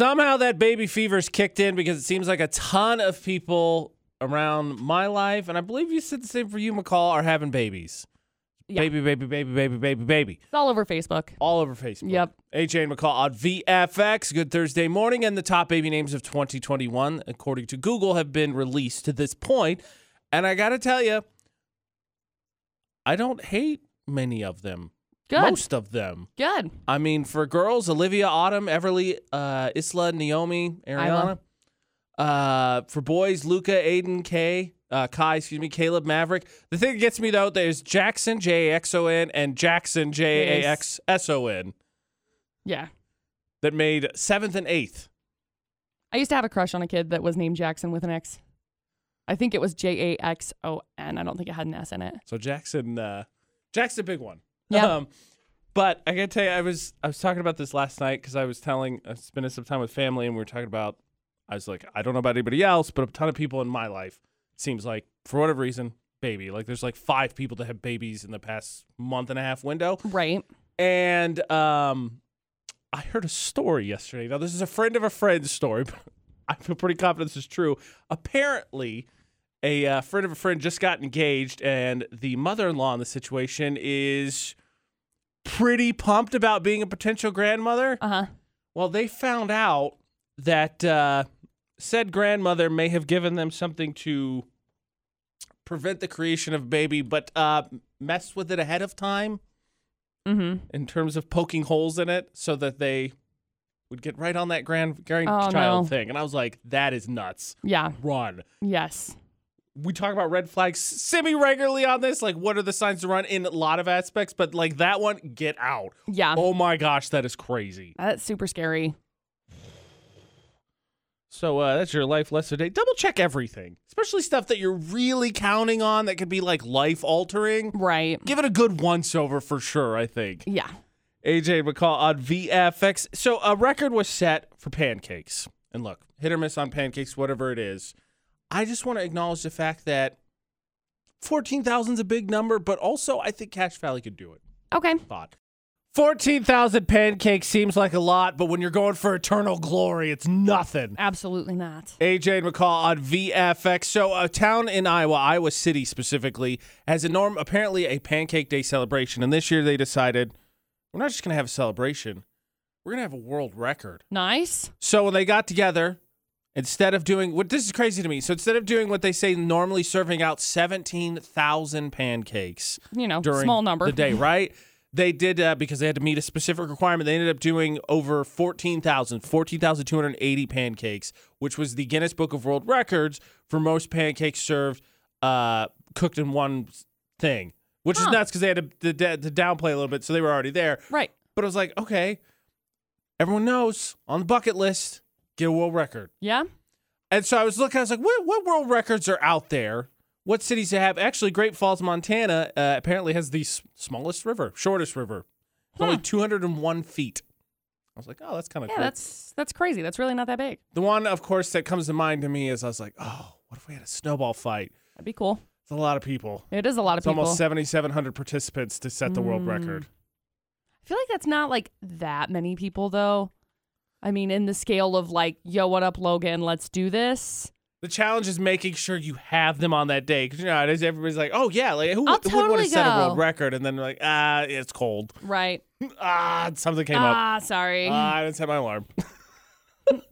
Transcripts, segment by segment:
Somehow that baby fever's kicked in because it seems like a ton of people around my life, and I believe you said the same for you, McCall, are having babies. Yeah. Baby, baby, baby, baby, baby, baby. It's all over Facebook. All over Facebook. Yep. AJ and McCall on VFX. Good Thursday morning. And the top baby names of 2021, according to Google, have been released to this point. And I got to tell you, I don't hate many of them. Good. Most of them. Good. I mean, for girls, Olivia, Autumn, Everly, uh, Isla, Naomi, Ariana. Uh, for boys, Luca, Aiden, Kay, uh, Kai, excuse me, Caleb, Maverick. The thing that gets me though, there's Jackson, J A X O N, and Jackson, J A X S O N, Yeah. that made seventh and eighth. I used to have a crush on a kid that was named Jackson with an X. I think it was J A X O N. I don't think it had an S in it. So Jackson, uh, Jackson, a big one. Yeah. Um, but I gotta tell you, I was I was talking about this last night because I was telling, I was spending some time with family, and we were talking about. I was like, I don't know about anybody else, but a ton of people in my life seems like for whatever reason, baby. Like there's like five people that have babies in the past month and a half window, Right. and um, I heard a story yesterday. Now this is a friend of a friend's story, but I feel pretty confident this is true. Apparently, a uh, friend of a friend just got engaged, and the mother-in-law in the situation is pretty pumped about being a potential grandmother. Uh huh. Well, they found out that uh, said grandmother may have given them something to prevent the creation of baby, but uh, messed with it ahead of time Mm-hmm. in terms of poking holes in it so that they would get right on that grand Oh, grandchild no. thing. And I was like, that is nuts. Yeah. Run. Yes. We talk about red flags semi regularly on this. Like, what are the signs to run in a lot of aspects? But like that one, get out. Yeah. Oh my gosh, that is crazy. That's super scary. So uh, that's your life lesson today. Double check everything, especially stuff that you're really counting on that could be like life altering. Right. Give it a good once over for sure, I think. Yeah. AJ McCall on VFX. So a record was set for pancakes. And look, hit or miss on pancakes, whatever it is. I just want to acknowledge the fact that 14,000 is a big number, but also I think Cache Valley could do it. Okay. Thought. 14,000 pancakes seems like a lot, but when you're going for eternal glory, it's nothing. Absolutely not. AJ and McCall on VFX. So, a town in Iowa, Iowa City specifically, has a norm apparently a Pancake Day celebration, and this year they decided we're not just going to have a celebration, we're going to have a world record. Nice. So when they got together, instead of doing what this is crazy to me. So instead of doing what they say normally serving out 17,000 pancakes You know, during small number. the day, right? They did uh, because they had to meet a specific requirement. They ended up doing over 14,000, 14,280 pancakes, which was the Guinness Book of World Records for most pancakes served uh, cooked in one thing, which is nuts because they had to, to, to downplay a little bit, so they were already there. Right. But I was like, okay, everyone knows on the bucket list, get a world record. Yeah. And so I was looking, I was like, what, what world records are out there? What cities have? Actually, Great Falls, Montana uh, apparently has the s- smallest river, shortest river. It's only 201 feet. I was like, oh, that's kind of Yeah, cool. that's that's crazy. That's really not that big. the one, of course, that comes to mind to me is I was like, oh, what if we had a snowball fight? That'd be cool. It's a lot of people. It is a lot of It's people. almost 7,700 participants to set the world Mm. record. I feel like that's not like that many people though. I mean, in the scale of like, yo, what up, Logan? Let's do this. The challenge is making sure you have them on that day because you know everybody's like, oh yeah, like who, who would want to set a world record? And then they're like, ah, it's cold. Right. Ah, something came up. Ah, sorry. Ah, I didn't set my alarm.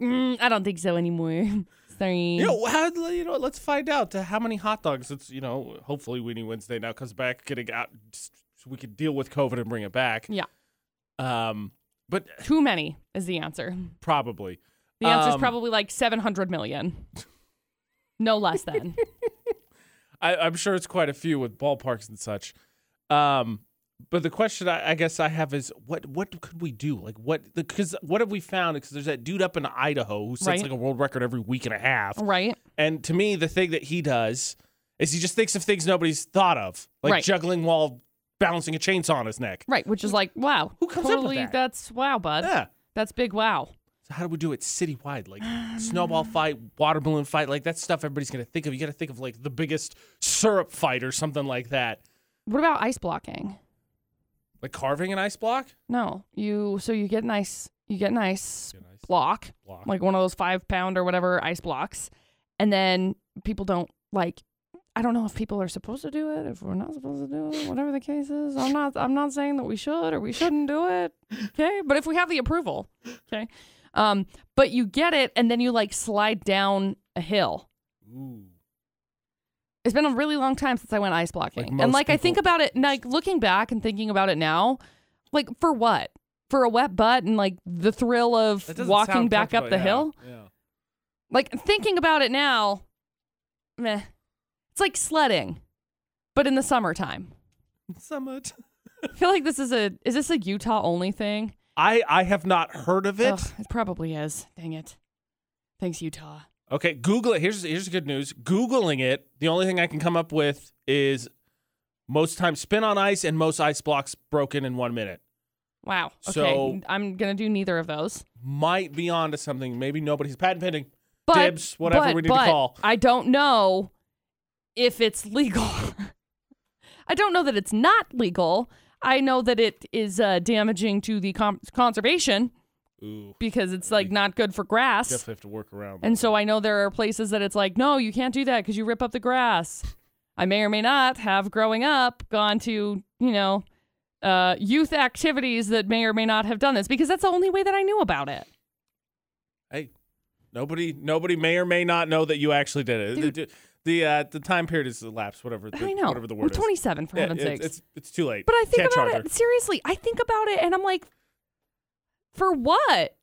Mm, I don't think so anymore. sorry. You know, how, you know, let's find out uh, how many hot dogs. It's you know, hopefully Weenie Wednesday now comes back, getting out, so we could deal with COVID and bring it back. Yeah. Um, but Too many is the answer. probably The answer is Um, probably like 700 million. No less than. I, I'm sure it's quite a few with ballparks and such. Um, but the question I, I guess I have is what what could we do? Like what because what have we found? Because there's that dude up in Idaho who sets Right. like a world record every week and a half. right. And to me, the thing that he does is he just thinks of things nobody's thought of, like Right. juggling while balancing a chainsaw on his neck. Right. Which is like, wow. Who comes up with totally, that? That's wow, bud. Yeah. That's big wow. So how do we do it citywide? Like snowball fight, water balloon fight, like that stuff everybody's gonna think of. You gotta think of like the biggest syrup fight or something like that. What about ice blocking? Like carving an ice block? No, you. So you get an ice. You get an ice Get an ice block, block. like one of those five pound or whatever ice blocks, and then people don't like. I don't know if people are supposed to do it, if we're not supposed to do it, whatever the case is. I'm not. I'm not saying that we should or we shouldn't do it. Okay, but if we have the approval, okay. Um, but you get it, and then you like slide down a hill. Ooh. It's been a really long time since I went ice blocking. Like and like I think about it like looking back and thinking about it now, like for what? For a wet butt and like the thrill of walking back up the comfortable, hill? yeah, Yeah. Like thinking about it now, meh. It's like sledding, but in the summertime. Summit. I feel like this is a is this a Utah only thing? I I have not heard of it. Ugh, it probably is. Dang it. Thanks, Utah. Okay, Google it. Here's here's good news. Googling it, the only thing I can come up with is most times spin on ice and most ice blocks broken in one minute. Wow. Okay. So- I'm gonna do neither of those. Might be onto something. Maybe nobody's patent pending. But, Dibs, whatever but- we need but to call. I don't know if it's legal. I don't know that it's not legal. I know that it is uh, damaging to the com- conservation Ooh, because it's like not good for grass. definitely have to work around. And so I know there are places that it's like, no, you can't do that because you rip up the grass. I may or may not have, growing up, gone to, you know, uh, youth activities that may or may not have done this because that's the only way that I knew about it. hey, nobody nobody may or may not know that you actually did it. Dude. The uh, the time period is elapsed. Whatever. The, I know. Whatever the We're word is. 27 for Yeah, heaven's it- sakes. it's it's too late. But I think Can't about it seriously. I think about it and I'm like, for what?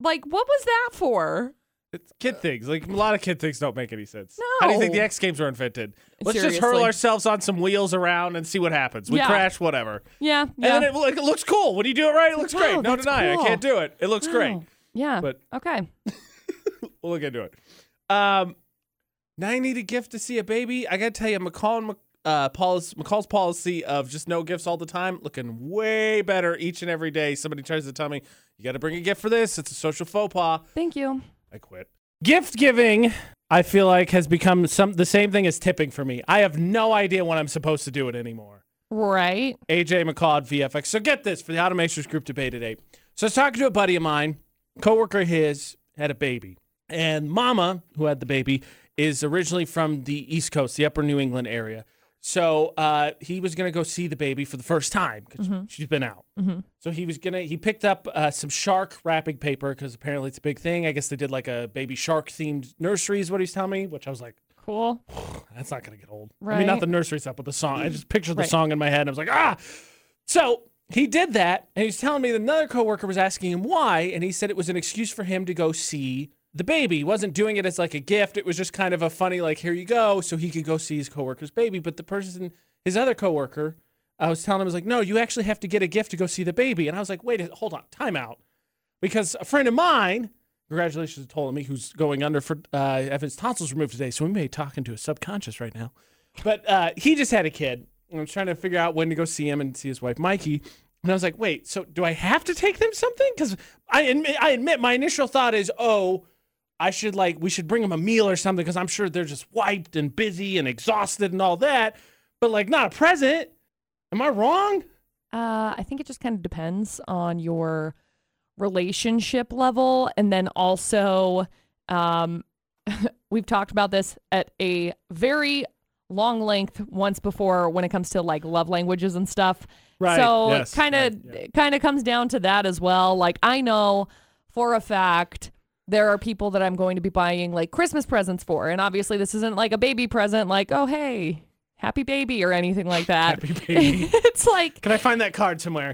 Like, what was that for? It's kid things. Like a lot of kid things don't make any sense. How do you think the X Games were invented? Let's just hurl ourselves on some wheels around and see what happens. We Yeah. crash, whatever. Yeah, And yeah. then it, like, it looks cool. When you do it right, it looks Wow, great. No deny. cool. I can't do it. It looks great. Yeah. But okay. we'll look into it. Um, now I need a gift to see a baby. I gotta tell you, McCall and Mc- uh, policy, McCall's policy of just no gifts all the time, looking way better each and every day. Somebody tries to tell me you got to bring a gift for this. It's a social faux pas. Thank you. I quit. Gift giving, I feel like, has become some the same thing as tipping for me. I have no idea when I'm supposed to do it anymore. Right. AJ McCall at VFX. So get this for the Automakers Group debate today. So I was talking to a buddy of mine, coworker of his, had a baby. And Mama, who had the baby, is originally from the East Coast, the upper New England area. So uh, he was going to go see the baby for the first time because she's been out. So he was going to, he picked up uh, some shark wrapping paper because apparently it's a big thing. I guess they did like a baby shark themed nursery, is what he's telling me, which I was like, Cool. that's not going to get old. Right. I mean, not the nursery stuff, but the song. I just pictured the Right. song in my head. And I was like, ah. So he did that, and he's telling me that another coworker was asking him why, and he said it was an excuse for him to go see the baby. Wasn't doing it as like a gift. It was just kind of a funny, like, here you go, so he could go see his coworker's baby. But the person, his other coworker, I was telling him, was like, no, you actually have to get a gift to go see the baby. And I was like, wait, hold on, time out. Because a friend of mine, congratulations to me, who's going under for uh, Evan's tonsils removed today. So we may be talking to a subconscious right now. But uh, he just had a kid. And I was trying to figure out when to go see him and see his wife, Mikey. And I was like, wait, so do I have to take them something? Because I admit, I admit, my initial thought is, oh, I should like, we should bring them a meal or something because I'm sure they're just wiped and busy and exhausted and all that. But like, not a present. Am I wrong? Uh, I think it just kind of depends on your relationship level. And then also, um, we've talked about this at a very long length once before when it comes to like love languages and stuff. Right, So yes, kind of right, yeah. kind of comes down to that as well. Like I know for a fact there are people that I'm going to be buying like Christmas presents for, and obviously this isn't like a baby present, like oh hey, happy baby or anything like that. Happy baby. it's like Can I find that card somewhere?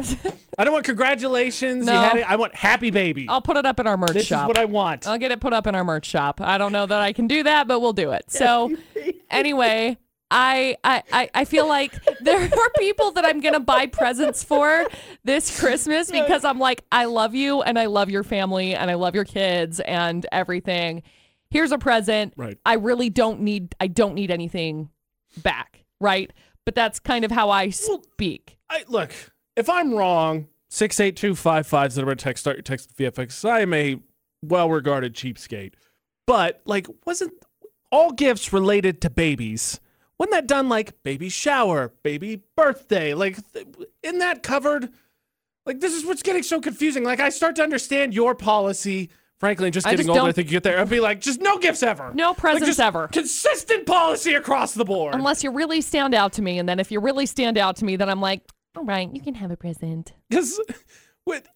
I don't want congratulations. You No. had it. I want happy baby. I'll put it up in our merch this shop. is what I want. I'll get it put up in our merch shop. I don't know that I can do that, but we'll do it. So anyway, I, I I I feel like there are people that I'm gonna buy presents for this Christmas because I'm like, I love you and I love your family and I love your kids and everything. Here's a present. Right. I really don't need I don't need anything back, right? But that's kind of how I speak. I, look, if I'm wrong, six eight two five five zero text start your text with VFX. I am a well regarded cheapskate, but like, wasn't all gifts related to babies? Wasn't that done like baby shower, baby birthday? Like, th- isn't that covered? Like, this is what's getting so confusing. Like, I start to understand your policy. Frankly, and just I getting just older, I think you get there. I'd be like, just no gifts ever. No Like, presents just ever. Consistent policy across the board. Unless you really stand out to me. And then if you really stand out to me, then I'm like, all right, you can have a present. Because, with,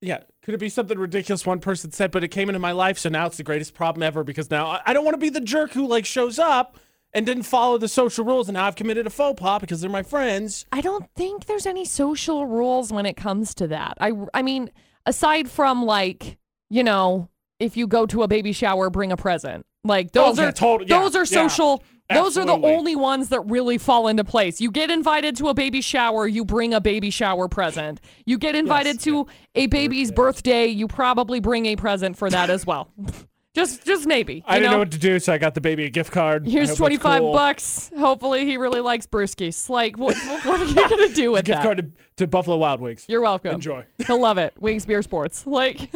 yeah, could it be something ridiculous one person said, but it came into my life, so now it's the greatest problem ever because now I, I don't want to be the jerk who like shows up and didn't follow the social rules, and now I've committed a faux pas because they're my friends. I don't think there's any social rules when it comes to that. I, I mean, aside from like, you know, if you go to a baby shower, bring a present. Like those yeah, are tot- yeah, those are yeah. social. Those are the only ones that really fall into place. You get invited to a baby shower, you bring a baby shower present. You get invited Yes, to a baby's birthday, you probably bring a present for that as well. just just maybe. I didn't know know? what to do, so I got the baby a gift card. Here's 25 cool. bucks. Hopefully he really likes brewskis. Like what, what are you going to do with Gift that? Gift card to, to Buffalo Wild Wings. You're welcome. Enjoy. He'll love it. Wings Beer Sports. Like,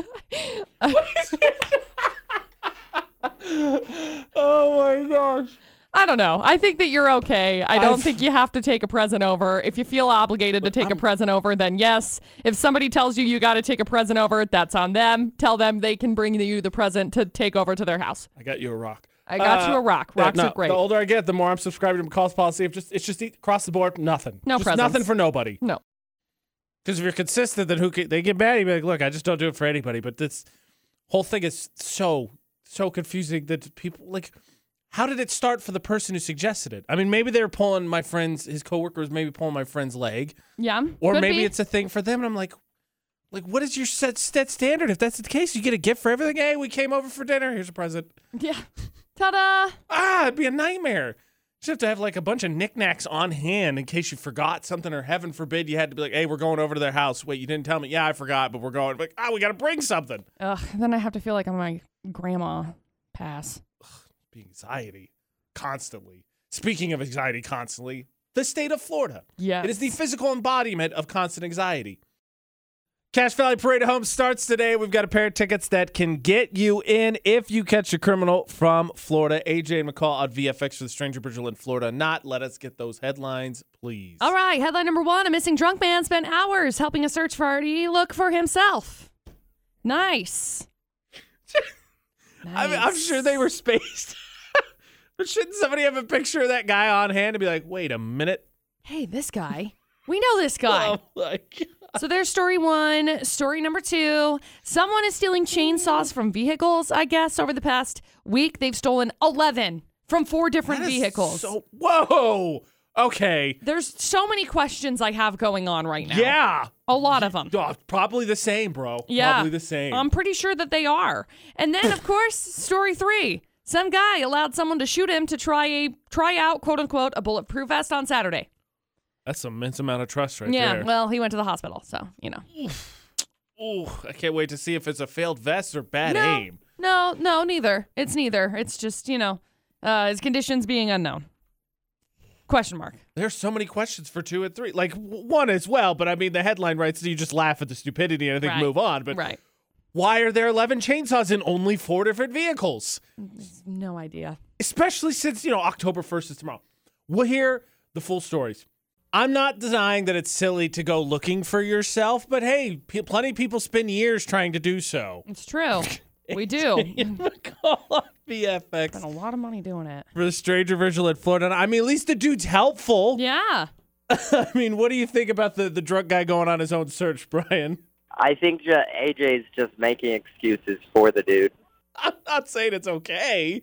Oh my gosh. I don't know. I think that you're okay. I don't I've- think you have to take a present over. If you feel obligated to take a present over, then yes. If somebody tells you you got to take a present over, that's on them. Tell them they can bring you the present to take over to their house. I got you a rock. I got you a uh, rock. yeah, Rocks no, are great. The older I get, the more I'm subscribing to McCall's policy of just it's just across the board, nothing. No just presents. nothing for nobody. No. Because if you're consistent, then who can, they get mad? You be like, look, I just don't do it for anybody. But this whole thing is so so confusing that people like. How did it start for the person who suggested it? I mean, maybe they were pulling my friend's, his coworker was maybe pulling my friend's leg, Yeah. or maybe be. it's a thing for them. And I'm like, like, what is your set set standard? If that's the case, you get a gift for everything. Hey, we came over for dinner. Here's a present. Yeah. Ta da! Ah, it'd be a nightmare. You have to have like a bunch of knickknacks on hand in case you forgot something, or heaven forbid you had to be like, "Hey, we're going over to their house." Wait, you didn't tell me? Yeah, I forgot, but we're going. Like, ah, we got to bring something. Ugh, then I have to feel like I'm my grandma. Pass. Be anxiety constantly. Speaking of anxiety, constantly, the state of Florida. Yeah. It is the physical embodiment of constant anxiety. Cache Valley Parade of Home starts today. We've got a pair of tickets that can get you in if you catch a criminal from Florida. AJ and McCall on VFX for the Stranger Bridge in Florida. Not let us get those headlines, please. All right, headline number one: A missing drunk man spent hours helping a search party look for himself. Nice. I mean, I'm sure they were spaced. but shouldn't somebody have a picture of that guy on hand and be like, wait a minute? Hey, this guy. We know this guy. Oh my God. So there's story one. Story number two. Someone is stealing chainsaws from vehicles, I guess, over the past week. They've stolen 11 from four different vehicles. So, whoa. Okay. There's so many questions I have going on right now. Yeah. A lot of them. Oh, probably the same, bro. Yeah. Probably the same. I'm pretty sure that they are. And then, of course, story three. Some guy allowed someone to shoot him to try a try out, quote unquote, a bulletproof vest on Saturday. That's an immense amount of trust right yeah, there. Yeah, well, he went to the hospital, so you know. Ooh, I can't wait to see if it's a failed vest or bad No. aim. No, no, neither. It's neither. It's just you know, uh, his conditions being unknown. Question mark. There's so many questions for two and three. Like w- one as well, but I mean the headline writes you just laugh at the stupidity and I think Right. move on. But right. why are there 11 chainsaws in only four different vehicles? No idea. Especially since you know October 1st is tomorrow. We'll hear the full stories. I'm not denying that it's silly to go looking for yourself, but hey, p- plenty of people spend years trying to do so. It's true. we do. Call on VFX Spent a lot of money doing it. for the stranger visual in Florida. I mean, at least the dude's helpful. Yeah. I mean, what do you think about the, the drunk guy going on his own search, Brian? I think ju- AJ's just making excuses for the dude. I'm not saying it's okay.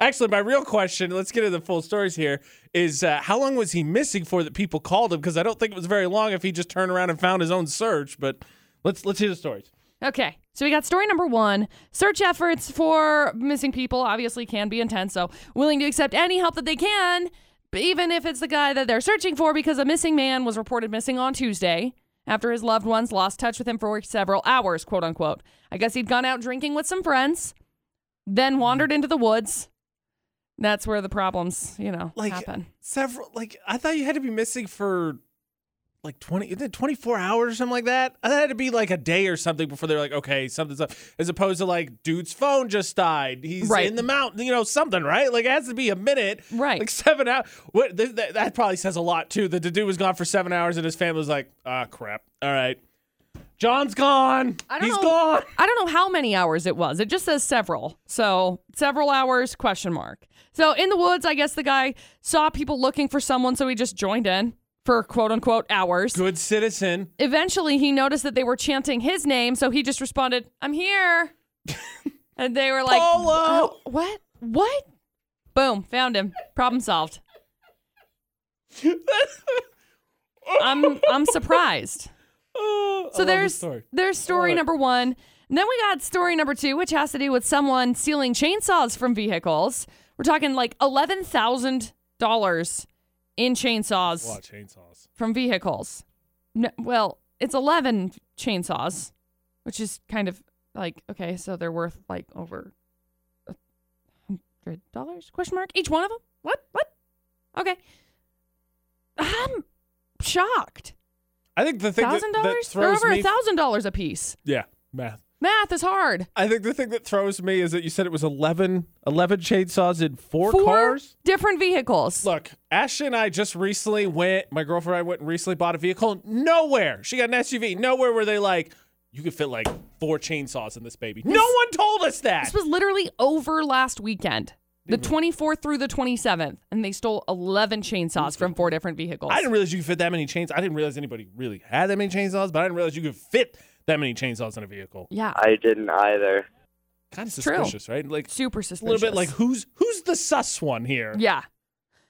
Actually, my real question, let's get into the full stories here, is uh, how long was he missing for that people called him? Because I don't think it was very long if he just turned around and found his own search. But let's let's hear the stories. Okay, so we got story number one. Search efforts for missing people obviously can be intense, so willing to accept any help that they can, even if it's the guy that they're searching for, because a missing man was reported missing on Tuesday after his loved ones lost touch with him for several hours, quote unquote. I guess he'd gone out drinking with some friends, then wandered into the woods. That's where the problems, you know, Like happen. several, like I thought you had to be missing for like 20, isn't it 24 hours or something like that? That had to be like a day or something before they're like, okay, something's up. As opposed to like, dude's phone just died. He's Right. in the mountain, you know, something, right? Like it has to be a minute. Right. Like seven hours. What, th- th- that probably says a lot too. That the dude was gone for seven hours and his family was like, ah, crap. All right. John's gone. I don't He's know. gone. I don't know how many hours it was. It just says several. So several hours question mark. So in the woods, I guess the guy saw people looking for someone, so he just joined in for quote unquote hours. Good citizen. Eventually, he noticed that they were chanting his name, so he just responded, "I'm here," and they were like, Polo! "Oh, "What? What?" Boom, found him. Problem solved. I'm I'm surprised. Oh, So there's story. there's story number one. And then we got story number two, which has to do with someone stealing chainsaws from vehicles. We're talking like eleven thousand dollars in chainsaws A lot of chainsaws. from vehicles. No, well, it's eleven chainsaws, which is kind of like okay, so they're worth like over a hundred dollars? Question mark each one of them. What? What? Okay. I'm shocked. I think the thing that, Thousand that dollars? They're over me. a thousand dollars a piece. yeah, math. Math is hard. I think the thing that throws me is that you said it was 11, 11 chainsaws in four, Four cars. different vehicles. Look, Ashley and I just recently went, my girlfriend and I went and recently bought a vehicle. Nowhere. She got an SUV. Nowhere were they like, you could fit like four chainsaws in this baby. no one told us that. This was literally over last weekend, the mm-hmm. 24th through the 27th, and they stole 11 chainsaws from four different vehicles. I didn't realize you could fit that many chains. I didn't realize anybody really had that many chainsaws, but I didn't realize you could fit that many chainsaws in a vehicle. yeah, I didn't either. Kind of True. suspicious, right? Like super suspicious. a suspicious. little bit like who's who's the sus one here? Yeah.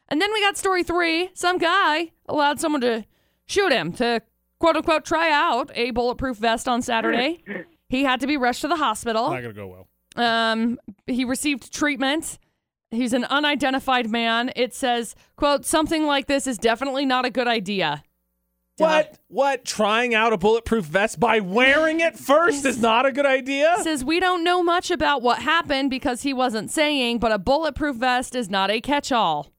And then we got story three. Some guy allowed someone to shoot him to quote unquote try out a bulletproof vest on Saturday. he had to be rushed to the hospital. Not gonna go well. Um, he received treatment. He's an unidentified man. It says, quote, something like this is definitely not a good idea. What? What? Trying out a bulletproof vest by wearing it first is not a good idea? Says we don't know much about what happened because he wasn't saying, but a bulletproof vest is not a catch-all.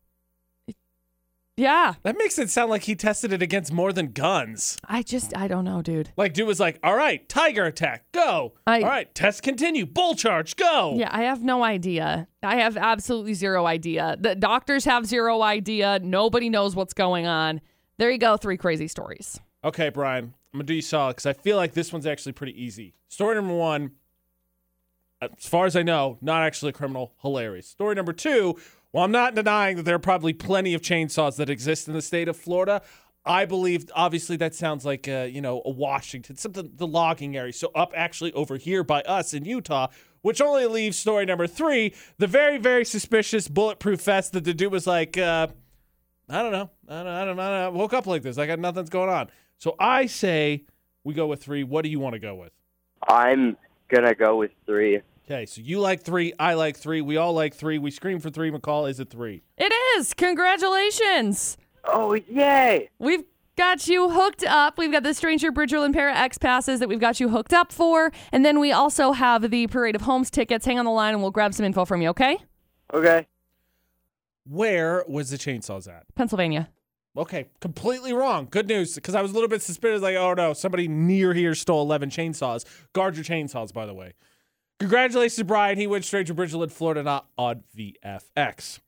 Yeah, That makes it sound like he tested it against more than guns. I just I don't know, dude. Like, dude was like, all right, tiger attack, go. I- all right, test continue, bull charge, go. Yeah, I have no idea. I have absolutely zero idea. The doctors have zero idea. Nobody knows what's going on. There you go, three crazy stories. Okay, Brian, I'm to do you solid because I feel like this one's actually pretty easy. Story number one, as far as I know, not actually a criminal, hilarious. Story number two, well, I'm not denying that there are probably plenty of chainsaws that exist in the state of Florida. I believe, obviously, that sounds like, uh, you know, a Washington, something, the logging area. So up actually over here by us in Utah, which only leaves story number three, the very, very suspicious bulletproof vest that the dude was like, uh, I don't know. I don't, I don't know. I don't know. I woke up like this. I got nothing's going on. So I say we go with three. What do you want to go with? I'm gonna go with three. Okay, so you like three. I like three. We all like three. We scream for three. McCall is it three? It is. Congratulations. Oh yay! We've got you hooked up. We've got the Stranger Bridgerland Para X passes that we've got you hooked up for. And then we also have the Parade of Homes tickets. Hang on the line and we'll grab some info from you, okay? Okay. Where was the chainsaws at? Pennsylvania. Okay, completely wrong. Good news, because I was a little bit suspicious. Like, oh no, somebody near here stole 11 chainsaws. Guard your chainsaws, by the way. Congratulations to Brian. He went straight to Bridgeland, Florida, not on VFX.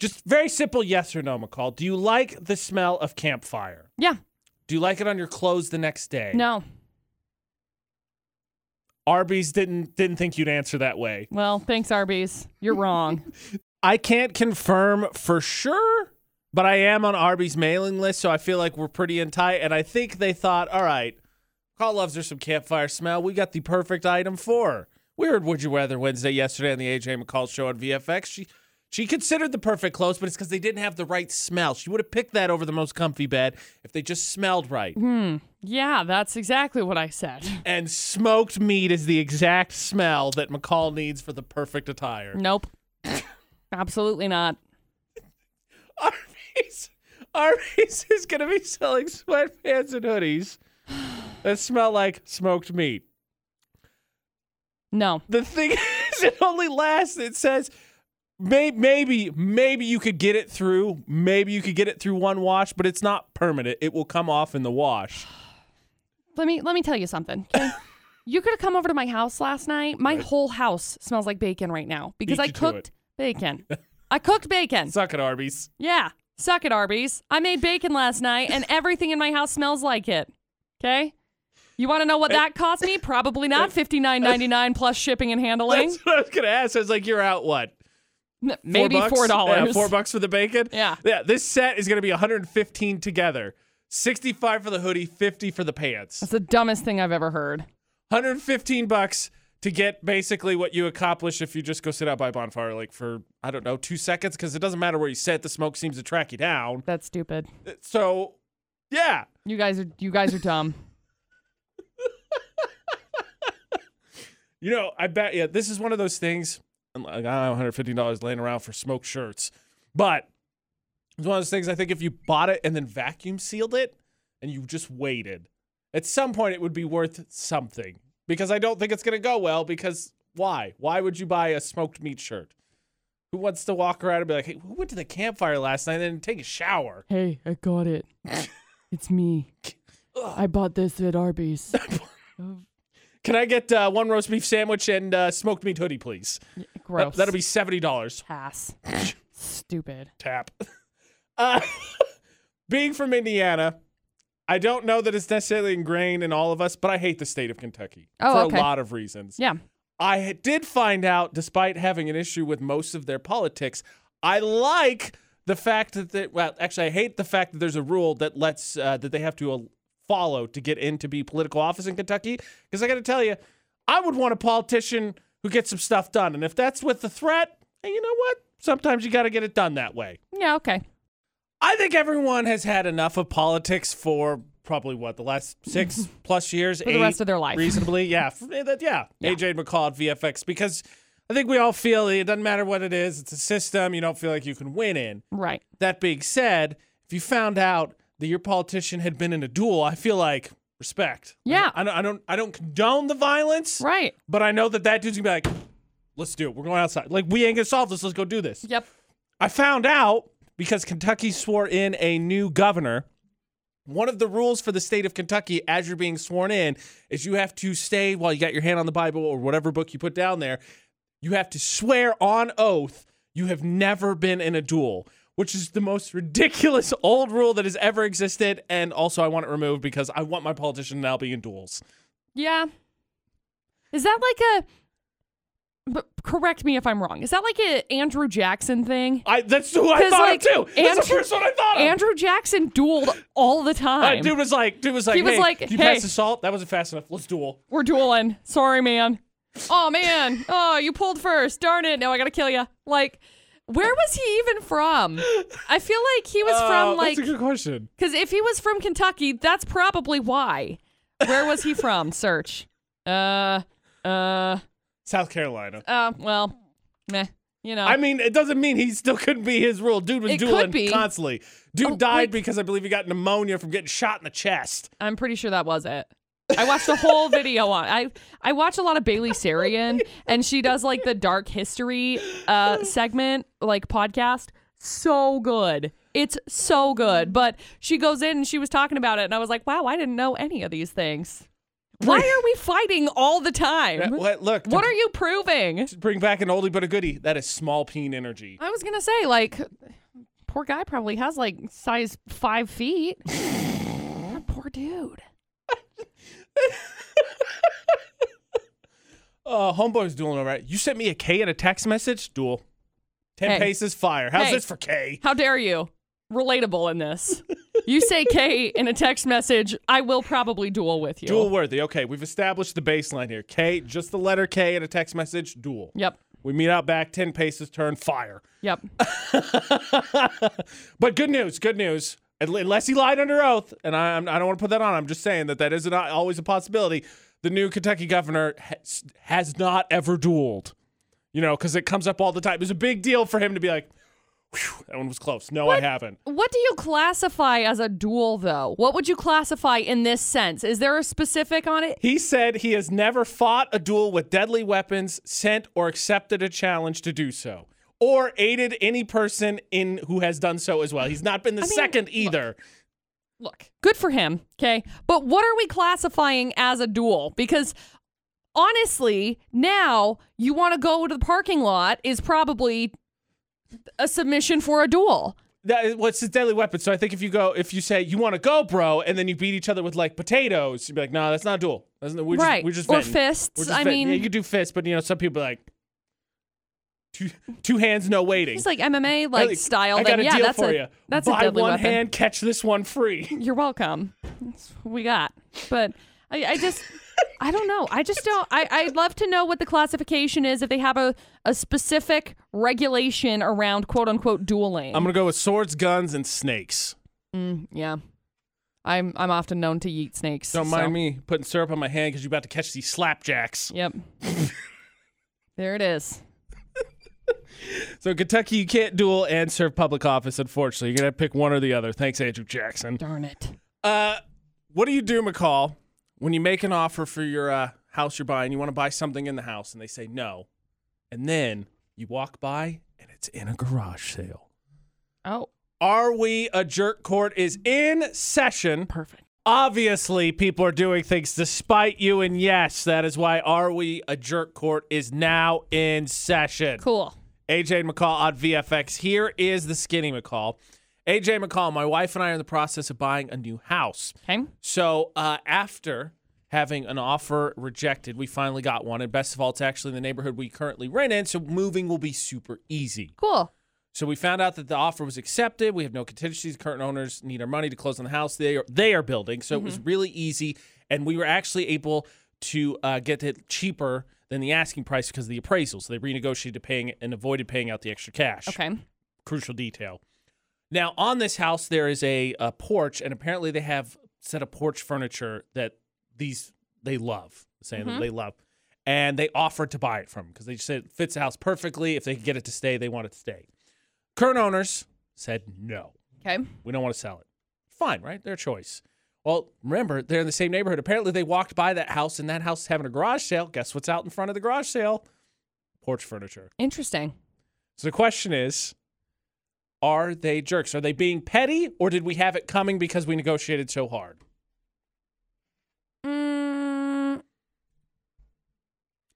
Just very simple yes or no, McCall. Do you like the smell of campfire? Yeah. Do you like it on your clothes the next day? No. Arby's didn't didn't think you'd answer that way. Well, thanks, Arby's. You're wrong. I can't confirm for sure, but I am on Arby's mailing list, so I feel like we're pretty in tight. And I think they thought, all right, Call loves her some campfire smell. We got the perfect item for her. We heard Would You Rather Wednesday yesterday on the AJ McCall show on VFX. She she considered the perfect clothes, but it's because they didn't have the right smell. She would have picked that over the most comfy bed if they just smelled right. hmm. Yeah, that's exactly what I said. And smoked meat is the exact smell that McCall needs for the perfect attire. Nope. Absolutely not. Arby's, Arby's is going to be selling sweatpants and hoodies that smell like smoked meat. No. The thing is, it only lasts, it says Maybe, maybe, maybe you could get it through. Maybe you could get it through one wash, but it's not permanent. It will come off in the wash. Let me let me tell you something. okay? you could have come over to my house last night. My whole house smells like bacon right now because Beat I cooked bacon. I cooked bacon. Suck it, Arby's. Yeah. Suck it, Arby's. I made bacon last night and everything in my house smells like it. Okay? You want to know what that cost me? Probably not fifty nine ninety nine plus shipping and handling. That's what I was gonna ask. I was like, you're out what? Maybe four dollars. Yeah, four bucks for the bacon. Yeah. Yeah. This set is gonna be 115 together. 65 for the hoodie, 50 for the pants. That's the dumbest thing I've ever heard. 115 bucks to get basically what you accomplish if you just go sit out by a bonfire like for I don't know two seconds because it doesn't matter where you sit, the smoke seems to track you down. That's stupid. Uh, so, yeah, You guys are you guys are dumb. you know, I bet yeah, this is one of those things. I'm Like, I don't have 150 dollars laying around for smoke shirts, but it's one of those things. I think if you bought it and then vacuum sealed it and you just waited, at some point it would be worth something because I don't think it's gonna go well. Because why? Why would you buy a smoked meat shirt? Who wants to walk around and be like, "Hey, who went to the campfire last night and then take a shower?" Hey, I got it. it's me. I bought this at Arby's. Can I get uh, one roast beef sandwich and uh, smoked meat hoodie, please? Gross. That'll be seventy dollars. pass. Stupid. tap. Uh, being from Indiana, I don't know that it's necessarily ingrained in all of us, but I hate the state of Kentucky Oh, for okay. a lot of reasons. Yeah. I did find out, despite having an issue with most of their politics, I like the fact that they, well, actually, I hate the fact that there's a rule that lets uh, that they have to uh, follow to get in to be political office in Kentucky. Because I got to tell you, I would want a politician who gets some stuff done, and if that's with the threat, hey, you know what? Sometimes you got to get it done that way. Yeah, okay. I think everyone has had enough of politics for probably what the last six plus years, For the rest of their life. reasonably. Yeah, eh, that, yeah. Yeah. AJ McCall at VFX because I think we all feel it doesn't matter what it is. It's a system you don't feel like you can win in. Right. That being said, if you found out that your politician had been in a duel, I feel like respect. Yeah. I don't, I don't, I don't condone the violence, Right. but I know that that dude's gonna be like, let's do it. We're going outside. Like we ain't gonna solve this. Let's go do this. Yep. I found out because Kentucky swore in a new governor. One of the rules for the state of Kentucky as you're being sworn in is you have to stay while you got your hand on the Bible or whatever book you put down there. You have to swear on oath you have never been in a duel, which is the most ridiculous old rule that has ever existed. And also, I want it removed because I want my politician now be in duels. Yeah. Is that like a but correct me if I'm wrong. Is that like a Andrew Jackson thing? I that's who I thought like, of too. That's the Andrew- first one I thought of. Andrew Jackson dueled all the Uh, time. dude was like, dude was like, He was hey, like, you hey. pass the salt? That wasn't fast enough. Let's duel. We're dueling. Sorry, man. Oh man. Oh, you pulled first. Darn it. Now I gotta kill you. Like, where was he even from? I feel like he was Oh, from like that's a good question. because if he was from Kentucky, that's probably why. Where was he from? Search. Uh. Uh. South Carolina. Uh. Well. Meh. You know. I mean, it doesn't mean he still couldn't be his rule. Dude was It could dueling be. constantly. Dude Oh, died like- because I believe he got pneumonia from getting shot in the chest. I'm pretty sure that was it. I watched the whole video on. I I watch a lot of Bailey Sarian, and she does like the dark history uh segment, like podcast. So good. It's so good. But she goes in and she was talking about it, and I was like, wow, I didn't know any of these things. Why are we fighting all the time? Yeah, what- look, What are you proving? bring back an oldie but a goodie. That is small peen energy. I was gonna say, like, poor guy probably has like size five feet. That poor dude. Uh, homeboy's dueling all right. You sent me a K in a text message? Duel. Ten Hey. paces, fire. How's Hey. this for K? How dare you? Relatable in this. You say K in a text message, I will probably duel with you. Duel worthy. Okay, we've established the baseline here. K, just the letter K in a text message, duel. Yep. We meet out back, 10 paces, turn, fire. Yep. but good news, good news. Unless he lied under oath, and I, I'm- don't want to put that on. I'm just saying that that is not always a possibility. The new Kentucky governor has, has not ever dueled. You know, because it comes up all the time. It was a big deal for him to be like, Whew, that one was close. No, I haven't. What do you classify as a duel, though? What would you classify in this sense? Is there a specific on it? He said he has never fought a duel with deadly weapons, sent or accepted a challenge to do so, or aided any person in who has done so as well. He's not been the I mean, second look. either. Look, good for him. Okay. But what are we classifying as a duel? Because honestly, now you want to go to the parking lot is probably a submission for a duel. That is, what's his deadly weapon? So I think if you go, if you say you want to go, bro, and then you beat each other with like potatoes, you'd be like, no, that's not a duel. That's not, we're just, right. We're just or venting. fists. We're just I venting. mean, yeah, you could do fists, but you know, some people are like two two hands, no waiting. it's like MMA like style. I got a yeah, deal that's for a you. that's a deadly one weapon. hand, catch this one free. You're welcome. That's what we got. But I, I just, I don't know. I just don't. I, I'd love to know what the classification is if they have a, a specific regulation around quote unquote dueling. I'm gonna go with swords, guns, and snakes. Mm, yeah. I'm I'm often known to eat snakes. Don't so- mind me putting syrup on my hand because you're about to catch these slapjacks. Yep. there it is. So Kentucky, you can't duel and serve public office. Unfortunately, you're gonna to pick one or the other. Thanks, Andrew Jackson. Darn it. Uh, what do you do, McCall, when you make an offer for your uh, house you're buying? You want to buy something in the house, and they say no, and then you walk by and it's in a garage sale. Oh, Are we a jerk court is in session? perfect. Obviously, people are doing things despite you, and yes, that is why Are We a Jerk Court is now in session. Cool. AJ McCall on VFX. Here is the skinny McCall. AJ McCall, my wife and I are in the process of buying a new house. Okay. So uh, after having an offer rejected, we finally got one. And best of all, it's actually in the neighborhood we currently rent in, so moving will be super easy. Cool. So we found out that the offer was accepted. We have no contingencies. Current owners need our money to close on the house they are they are building. So it was really easy, and we were actually able to uh, get it cheaper than the asking price because of the appraisal. So they renegotiated paying and avoided paying out the extra cash. Okay. Crucial detail. Now on this house there is a, a porch, and apparently they have set of porch furniture that these they love, saying that mm-hmm. they love. And they offered to buy it from because they just said it fits the house perfectly. If they could get it to stay, they want it to stay. Current owners said no. Okay. We don't want to sell it. Fine, right? Their choice. Well, remember, they're in the same neighborhood. Apparently, they walked by that house, and that house is having a garage sale. Guess what's out in front of the garage sale? Porch furniture. Interesting. So the question is Are they jerks? Are they being petty, or did we have it coming because we negotiated so hard? Mm,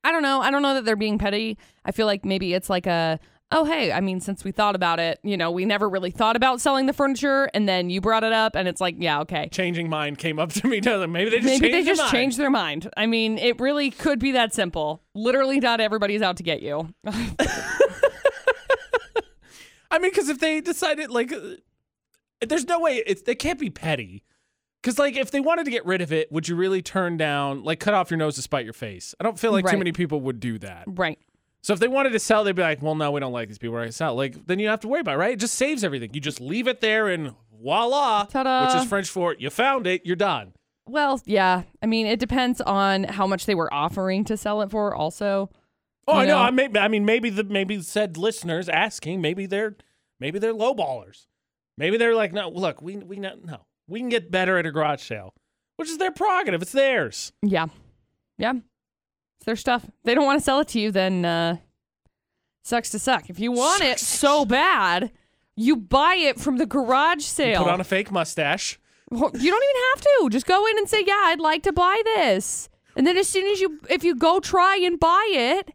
I don't know. I don't know that they're being petty. I feel like maybe it's like a, oh, hey, I mean, since we thought about it, you know, we never really thought about selling the furniture, and then you brought it up, and it's like, yeah, okay. Changing mind came up to me. Maybe they just Maybe changed they their just mind. changed their mind. I mean, it really could be that simple. Literally, not everybody's out to get you. I mean, because if they decided like, uh, there's no way it's they can't be petty. Because like, if they wanted to get rid of it, would you really turn down like cut off your nose to spite your face? I don't feel like too many people would do that. right. So if they wanted to sell, they'd be like, well, no, we don't like these people. We're gonna sell. Like, then you don't have to worry about it, right? It just saves everything. You just leave it there and voila, Ta-da. which is French for you found it, you're done. Well, yeah. I mean, it depends on how much they were offering to sell it for, also. Oh, I know. know? I, may, I mean, maybe the maybe said listeners asking, maybe they're maybe they're lowballers. Maybe they're like, no, look, we we not, no, we can get better at a garage sale, which is their prerogative. It's theirs. Yeah. Yeah. It's their stuff. They don't want to sell it to you, then uh sucks to suck. If you want it so bad, you buy it from the garage sale. Put on a fake mustache. Well, you don't even have to. Just go in and say, "Yeah, I'd like to buy this." And then as soon as you if you go try and buy it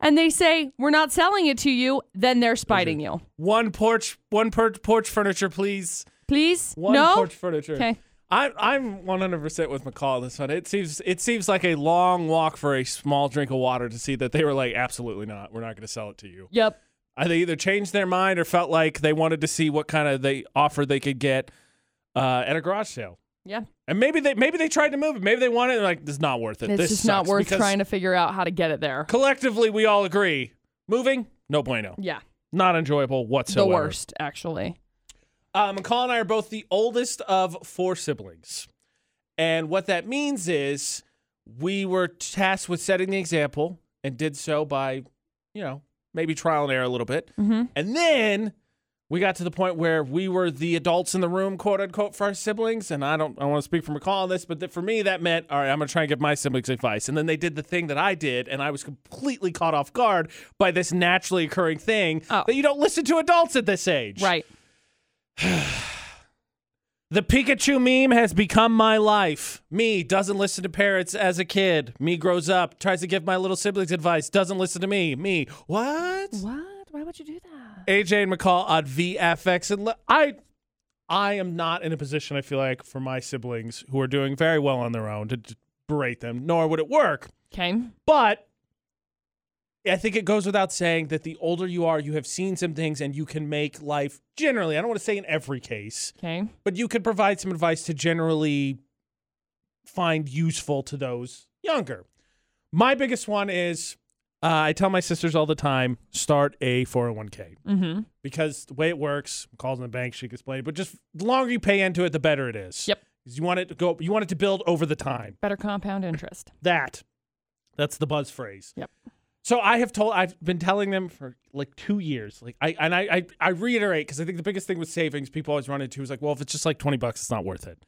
and they say, "We're not selling it to you," then they're spiting you. One porch, one per- porch furniture, please. Please? One no? porch furniture. Okay. I'm I'm 100% with McCall on this one. It seems it seems like a long walk for a small drink of water to see that they were like, absolutely not. We're not going to sell it to you. Yep. Uh, They either changed their mind or felt like they wanted to see what kind of they offer they could get uh, at a garage sale. Yeah. And maybe they maybe they tried to move it. Maybe they wanted it. Like this is not worth it. It's this just not sucks," worth trying to figure out how to get it there. Collectively, we all agree moving no bueno. Yeah. Not enjoyable whatsoever. The worst, actually. Uh, McCall and I are both the oldest of four siblings. And what that means is we were tasked with setting the example and did so by, you know, maybe trial and error a little bit. Mm-hmm. And then we got to the point where we were the adults in the room, quote unquote, for our siblings. And I don't, I want to speak for McCall on this, but th- for me, that meant, all right, I'm going to try and give my siblings advice. And then they did the thing that I did, and I was completely caught off guard by this naturally occurring thing Oh. that you don't listen to adults at this age. Right. The Pikachu meme has become my life. Me doesn't listen to parents as a kid. Me grows up, tries to give my little siblings advice, doesn't listen to me. Me, what? What? Why would you do that? AJ and McCall on VFX, and I, I am not in a position. I feel like for my siblings who are doing very well on their own to berate them, nor would it work. Okay. But I think it goes without saying that the older you are, you have seen some things, and you can make life generally. I don't want to say in every case, Okay. but you could provide some advice to generally find useful to those younger. My biggest one is uh, I tell my sisters all the time start a 401k Mm-hmm. because the way it works, calls in the bank, she can explain it, but just the longer you pay into it, the better it is. Yep. 'Cause you want it to go, you want it to build over the time. Better compound interest. That, that's the buzz phrase. Yep. So I have told, I've been telling them for like two years. Like I and I I, I reiterate because I think the biggest thing with savings people always run into is like, well, if it's just like twenty bucks, it's not worth it.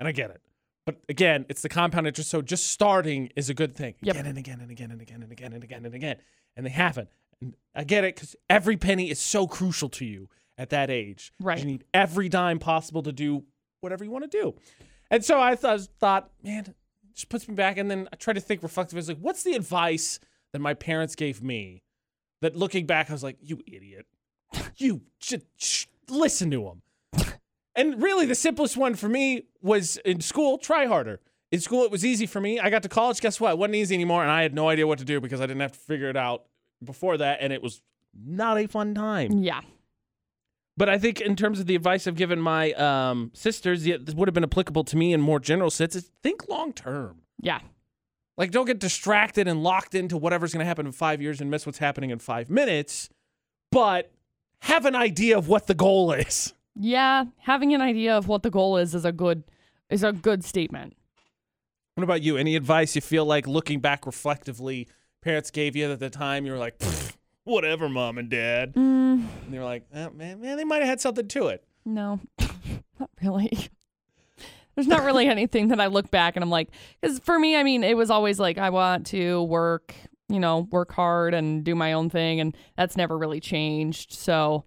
And I get it. But again, it's the compound interest. So just starting is a good thing. Yep. Again and again and again and again and again and again and again. And they haven't. And I get it because every penny is so crucial to you at that age. Right. You need every dime possible to do whatever you want to do. And so I th- thought, man, just puts me back. And then I try to think reflectively. I was like, what's the advice that my parents gave me that looking back, I was like, you idiot. You should sh- listen to them. And really, the simplest one for me was in school, try harder. In school, it was easy for me. I got to college, guess what? It wasn't easy anymore. And I had no idea what to do because I didn't have to figure it out before that. And it was not a fun time. Yeah. But I think in terms of the advice I've given my um, sisters, yeah, this would have been applicable to me in more general sense. Is think long term. Yeah. Like, don't get distracted and locked into whatever's going to happen in five years and miss what's happening in five minutes. But have an idea of what the goal is. Yeah. Having an idea of what the goal is is a good is a good statement. What about you? Any advice you feel like looking back reflectively, parents gave you at the time? You were like, whatever, mom and dad. Mm, And they were like, oh, man, man, they might have had something to it. no, not really. There's not really anything that I look back and I'm like, because for me, I mean, it was always like I want to work, you know, work hard and do my own thing, and that's never really changed. So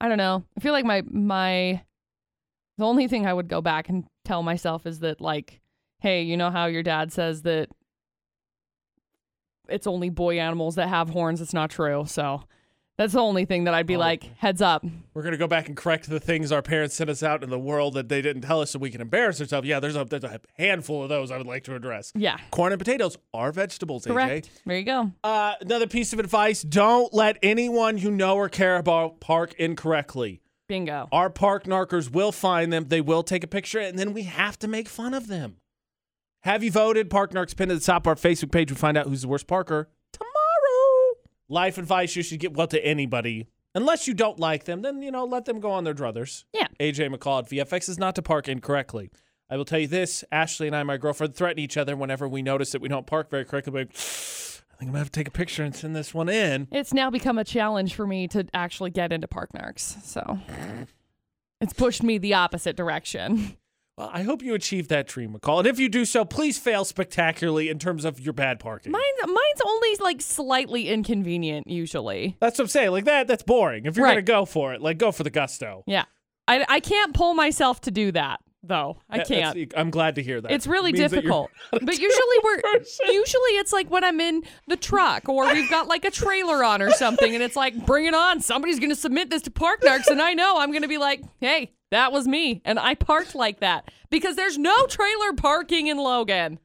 I don't know. I feel like my my the only thing I would go back and tell myself is that like, hey, you know how your dad says that it's only boy animals that have horns. It's not true. So that's the only thing that I'd be Oh. like, heads up. We're gonna go back and correct the things our parents sent us out in the world that they didn't tell us, so we can embarrass ourselves. Yeah, there's a there's a handful of those I would like to address. Yeah. Corn and potatoes are vegetables. Correct. AJ. There you go. Uh, another piece of advice: don't let anyone you know or care about park incorrectly. Bingo. Our park narkers will find them. They will take a picture, and then we have to make fun of them. Have you voted? Park Narcs pinned at the top of our Facebook page. We find out who's the worst parker. Life advice you should get well to anybody. Unless you don't like them, then you know let them go on their druthers. Yeah. AJ McCall at VFX is not to park incorrectly. I will tell you this: Ashley and I, my girlfriend, threaten each other whenever we notice that we don't park very correctly. Like, I think I'm gonna have to take a picture and send this one in. It's now become a challenge for me to actually get into Park Narcs. So it's pushed me the opposite direction. Well, I hope you achieve that dream, McCall. And if you do so, please fail spectacularly in terms of your bad parking. Mine's mine's only like slightly inconvenient usually. that's what I'm saying. Like that, that's boring. If you're Right. gonna go for it, like go for the gusto. Yeah. I, I can't pull myself to do that though. I That- that's- can't. I'm glad to hear that. It's really It means that you're difficult. not a But usually we're usually it's like when I'm in the truck or we've got like a trailer on or something and it's like bring it on. Somebody's going to submit this to Park Narcs and I know I'm going to be like, "Hey, that was me." And I parked like that because there's no trailer parking in Logan.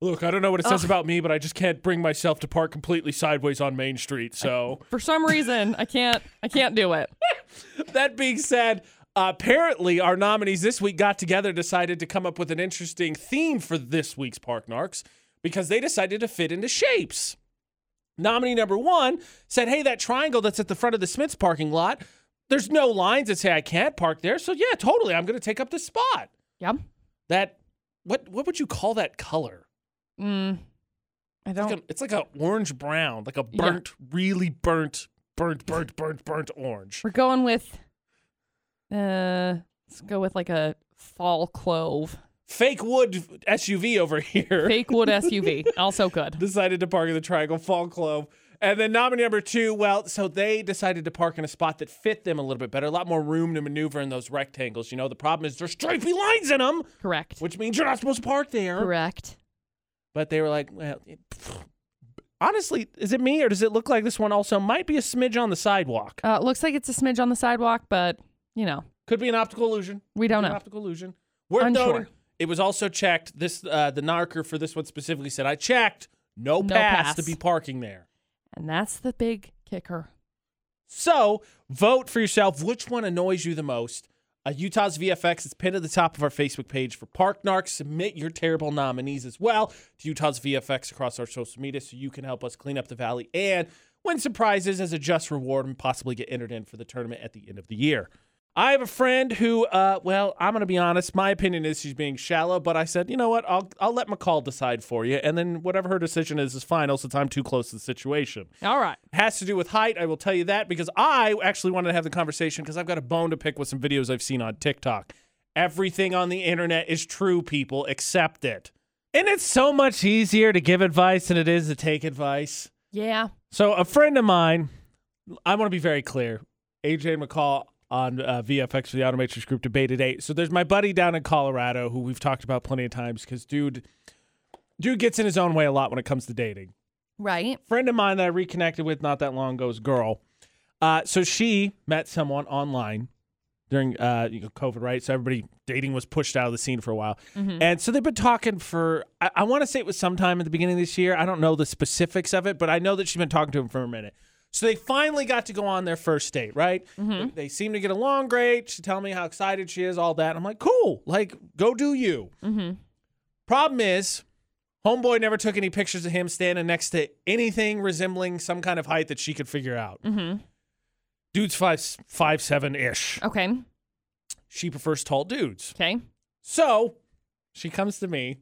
Look, I don't know what it says Ugh. about me, but I just can't bring myself to park completely sideways on Main Street. So For some reason, I can't I can't do it. that being said, uh, apparently our nominees this week got together, decided to come up with an interesting theme for this week's Park Narcs because they decided to fit into shapes. Nominee number one said, Hey, that triangle that's at the front of the Smith's parking lot, there's no lines that say I can't park there. So, yeah, totally. I'm going to take up the spot. Yep. That, what, what would you call that color? Mm. I It's like, don't a, it's like a orange brown, like a Yeah. burnt, really burnt, burnt, burnt, burnt, burnt orange. We're going with Uh, let's go with like a fall clove. Fake wood SUV over here. Fake wood SUV. Also good. decided to park in the Triangle Fall Clove. And then nominee number two, well, so they decided to park in a spot that fit them a little bit better, a lot more room to maneuver in those rectangles. You know, the problem is there's stripy lines in them, Correct. which means you're not supposed to park there. Correct. But they were like, well, it, honestly, is it me or does it look like this one also might be a smidge on the sidewalk? Uh, looks like it's a smidge on the sidewalk, but you know, Could be an optical illusion. we don't know. optical illusion. Worth Unsure. noting, it was also checked. This uh, the narker for this one specifically said, I checked, no, No pass, pass. to be parking there. And that's the big kicker. So vote for yourself. Which one annoys you the most? Uh, Utah's VFX is pinned at the top of our Facebook page for Park Narc. Submit your terrible nominees as well to Utah's VFX across our social media so you can help us clean up the valley and win some prizes as a just reward and possibly get entered in for the tournament at the end of the year. I have a friend who, uh, well, I'm going to be honest. My opinion is she's being shallow, but I said, you know what? I'll I'll let McCall decide for you, and then whatever her decision is is final, since I'm too close to the situation All right. has to do with height. I will tell you that because I actually wanted to have the conversation because I've got a bone to pick with some videos I've seen on TikTok. Everything on the internet is true, people. Accept it. And it's so much easier to give advice than it is to take advice. Yeah. So, a friend of mine, I want to be very clear AJ McCall on uh, VFX for the Automatrix Group Debate At eight. So, there's my buddy down in Colorado who we've talked about plenty of times because dude, dude gets in his own way a lot when it comes to dating Right. friend of mine that I reconnected with not that long ago is girl. Uh, so she met someone online during uh, you know, COVID, right? So everybody dating was pushed out of the scene for a while, and so they've been talking for. I, I want to say it was sometime at the beginning of this year. I don't know the specifics of it, but I know that she's been talking to him for a minute. So they finally got to go on their first date, right? They, they seem to get along great. She tell me how excited she is, all that. I'm like, cool, like go do you. Mm-hmm. Problem is, Homeboy never took any pictures of him standing next to anything resembling some kind of height that she could figure out. Mm-hmm. Dude's five five seven ish. Okay. She prefers tall dudes. Okay. So she comes to me,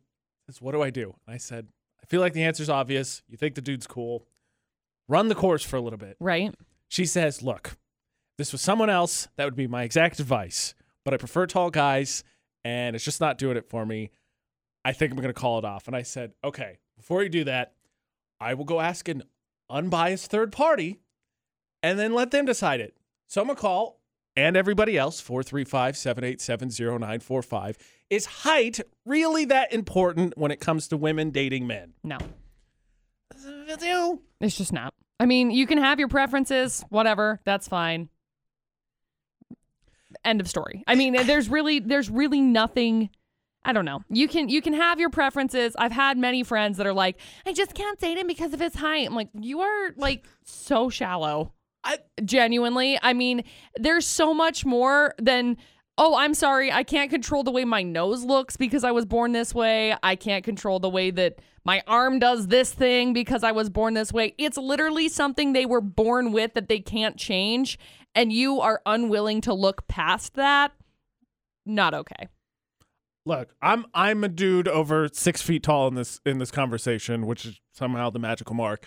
says, What do I do? I said, I feel like the answer's obvious. You think the dude's cool. Run the course for a little bit. Right. She says, Look, this was someone else, that would be my exact advice. But I prefer tall guys, and it's just not doing it for me. I think I'm going to call it off. And I said, Okay, before you do that, I will go ask an unbiased third party and then let them decide it. So I'm going to call and everybody else, 435 787 0945. Is height really that important when it comes to women dating men? No. It's just not. I mean, you can have your preferences, whatever. That's fine. End of story. I mean, there's really there's really nothing I don't know. You can you can have your preferences. I've had many friends that are like, I just can't date him because of his height. I'm like, you are like so shallow. I, Genuinely. I mean, there's so much more than Oh, I'm sorry. I can't control the way my nose looks because I was born this way. I can't control the way that my arm does this thing because I was born this way. It's literally something they were born with that they can't change. And you are unwilling to look past that. Not okay. Look, I'm I'm a dude over six feet tall in this in this conversation, which is somehow the magical mark.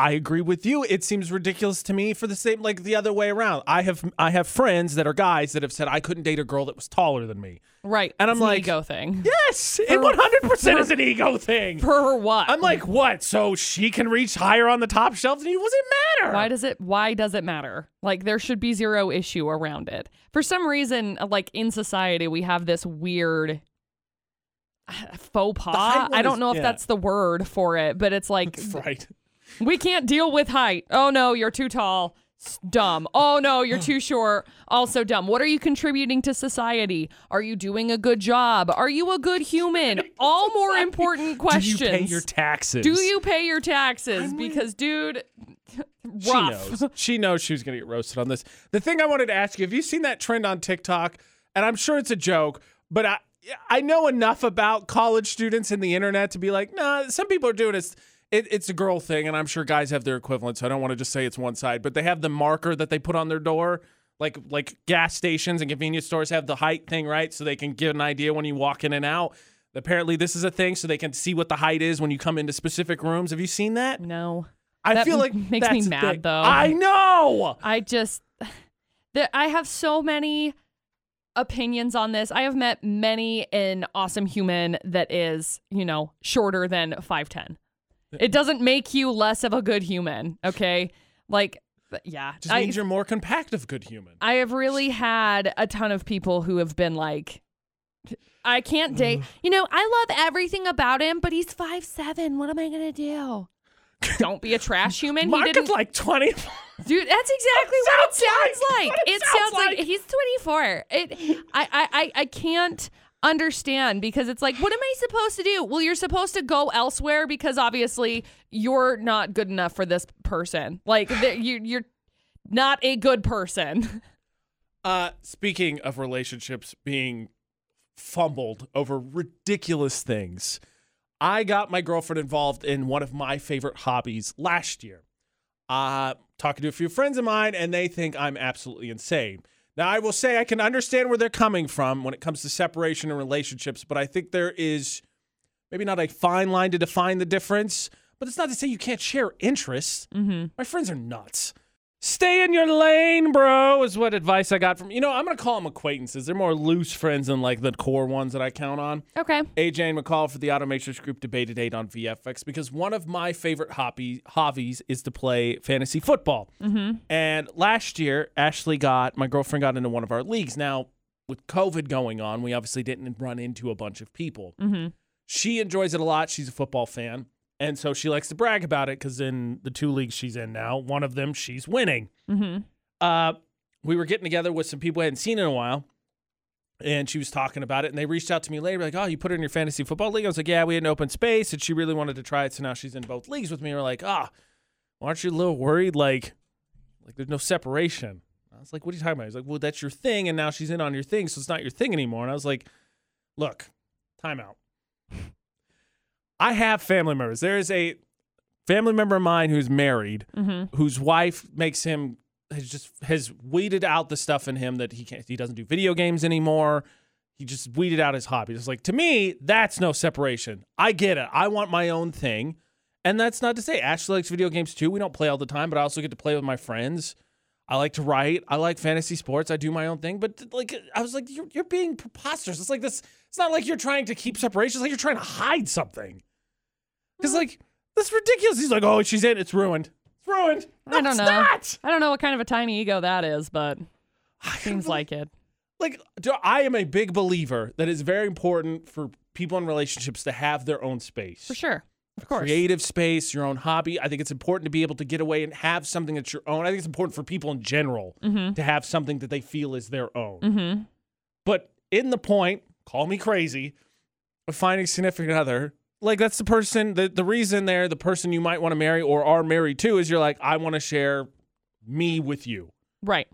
I agree with you. It seems ridiculous to me for the same like the other way around. I have I have friends that are guys that have said I couldn't date a girl that was taller than me. Right. And I'm It's an like- ego thing. Yes, it 100 percent is an ego thing. For what? I'm like, what? So she can reach higher on the top shelf than you? Does it matter? Why does it why does it matter? Like there should be zero issue around it. For some reason, like in society, we have this weird faux pas. I don't know if yeah. that's the word for it, but it's like right. We can't deal with height. Oh no, you're too tall. Dumb. Oh no, you're too short. Also dumb. What are you contributing to society? Are you doing a good job? Are you a good human? All more important questions. Do you pay your taxes? Do you pay your taxes? Because, dude, She rough. knows. She knows she was going to get roasted on this. The thing I wanted to ask you: Have you seen that trend on TikTok? And I'm sure it's a joke, but I I know enough about college students and the internet to be like, nah. Some people are doing it. It, it's a girl thing, and I'm sure guys have their equivalent. So I don't want to just say it's one side, but they have the marker that they put on their door. Like like gas stations and convenience stores have the height thing, right? So they can get an idea when you walk in and out. Apparently, this is a thing, so they can see what the height is when you come into specific rooms. Have you seen that? No. I That feel like makes me mad, though. I know. I just that I have so many opinions on this. I have met many an awesome human that is, you know, shorter than 5'10. It doesn't make you less of a good human, okay? Like, yeah. Just I, means you're more compact of good human. I have really had a ton of people who have been like, I can't date. Mm. You know, I love everything about him, but he's five seven. What am I gonna do? Don't be a trash human. He Mark didn't. is like 20. Dude, that's exactly what it sounds sounds like. like. What it It sounds sounds like like. he's 24. It I, I I I can't understand because it's like what am I supposed to do? Well, you're supposed to go elsewhere because obviously you're not good enough for this person. Like th- you you're not a good person. Uh, speaking of relationships being fumbled over ridiculous things, I got my girlfriend involved in one of my favorite hobbies last year. Uh, talking to a few friends of mine, and they think I'm absolutely insane. Now, I will say I can understand where they're coming from when it comes to separation and relationships, but I think there is maybe not a fine line to define the difference, but it's not to say you can't share interests. Mm-hmm. My friends are nuts. Stay in your lane, bro, is what advice I got from, you know, I'm going to call them acquaintances. They're more loose friends than like the core ones that I count on. Okay. AJ and McCall for the Automatrix Group Debate At eight on VFX because one of my favorite hobby, hobbies is to play fantasy football. Mm-hmm. And last year, Ashley got, my girlfriend got into one of our leagues. Now, with COVID going on, we obviously didn't run into a bunch of people. Mm-hmm. She enjoys it a lot. She's a football fan. And so she likes to brag about it because in the two leagues she's in now, one of them she's winning. Mm-hmm. Uh, we were getting together with some people I hadn't seen in a while. And she was talking about it, and they reached out to me later, like, "Oh, you put her in your fantasy football league?" I was like, "Yeah, we had an open space, and she really wanted to try it, so now she's in both leagues with me." We're like, "Ah, aren't you a little worried? Like, like there's no separation." I was like, "What are you talking about?" He's like, "Well, that's your thing, and now she's in on your thing, so it's not your thing anymore." And I was like, "Look, time out. I have family members. There is a family member of mine who's married, Mm-hmm. whose wife makes him has just has weeded out the stuff in him that he can't he doesn't do video games anymore. He just weeded out his hobbies. It's like to me, that's no separation. I get it. I want my own thing. And that's not to say Ashley likes video games too. We don't play all the time, but I also get to play with my friends. I like to write. I like fantasy sports. I do my own thing. But like I was like, you're, you're being preposterous. It's like this. It's not like you're trying to keep separation. It's like you're trying to hide something. Because like that's ridiculous. He's like, oh, she's in. It's ruined. It's ruined. No, I don't it's know. Not. I don't know what kind of a tiny ego that is, but seems like it. like do- I am a big believer that it's very important for people in relationships to have their own space. For sure. Of course. Creative space, your own hobby. I think it's important to be able to get away and have something that's your own. I think it's important for people in general Mm-hmm. to have something that they feel is their own. Mm-hmm. But in the point, call me crazy, of finding significant other, like that's the person, the, the reason there, the person you might want to marry or are married to is you're like, I want to share me with you. Right.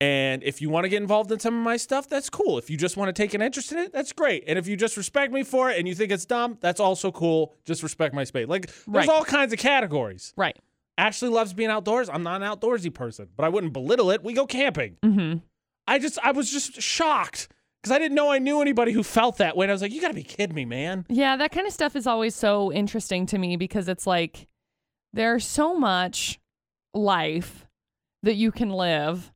And if you want to get involved in some of my stuff, that's cool. If you just want to take an interest in it, that's great. And if you just respect me for it and you think it's dumb, that's also cool. Just respect my space. Like there's Right. all kinds of categories. Right. Ashley loves being outdoors. I'm not an outdoorsy person, but I wouldn't belittle it. We go camping. Mm-hmm. I just I was just shocked because I didn't know I knew anybody who felt that way. And I was like, you got to be kidding me, man. Yeah, that kind of stuff is always so interesting to me because it's like there's so much life that you can live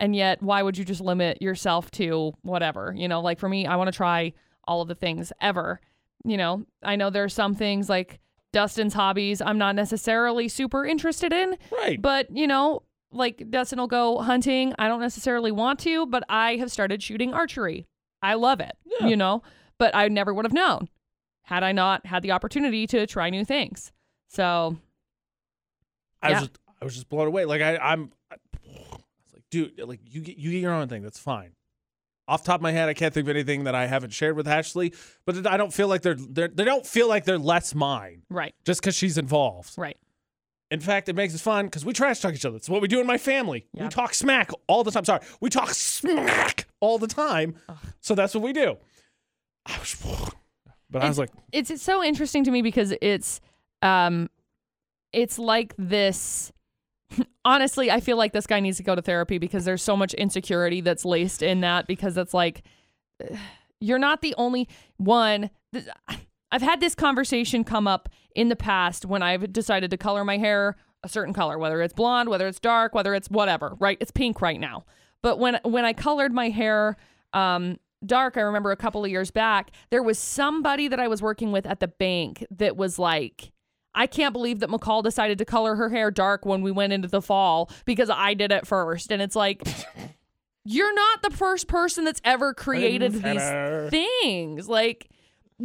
and yet why would you just limit yourself to whatever? You know, like for me, I want to try all of the things ever. You know, I know there are some things like Dustin's hobbies I'm not necessarily super interested in, Right. but you know, like Dustin will go hunting. I don't necessarily want to, but I have started shooting archery. I love it, Yeah. you know, but I never would have known had I not had the opportunity to try new things. So, I Yeah. was just I was just blown away. Like I I'm I was like, dude, like you get you get your own thing. That's fine. Off the top of my head, I can't think of anything that I haven't shared with Ashley, but I don't feel like they're, they're they don't feel like they're less mine right, just because she's involved. right. In fact, it makes it fun because we trash talk each other. It's what we do in my family. Yeah. We talk smack all the time. Sorry, we talk smack all the time. So that's what we do. I was, but I was like, It's, it's so interesting to me because it's, um, it's like this. Honestly, I feel like this guy needs to go to therapy because there's so much insecurity that's laced in that because it's like you're not the only one. th- I've had this conversation come up in the past when I've decided to color my hair a certain color, whether it's blonde, whether it's dark, whether it's whatever, right? It's pink right now. But when when I colored my hair um, dark, I remember a couple of years back, there was somebody that I was working with at the bank that was like, I can't believe that McCall decided to color her hair dark when we went into the fall because I did it first. And it's like, you're not the first person that's ever created these things. Like,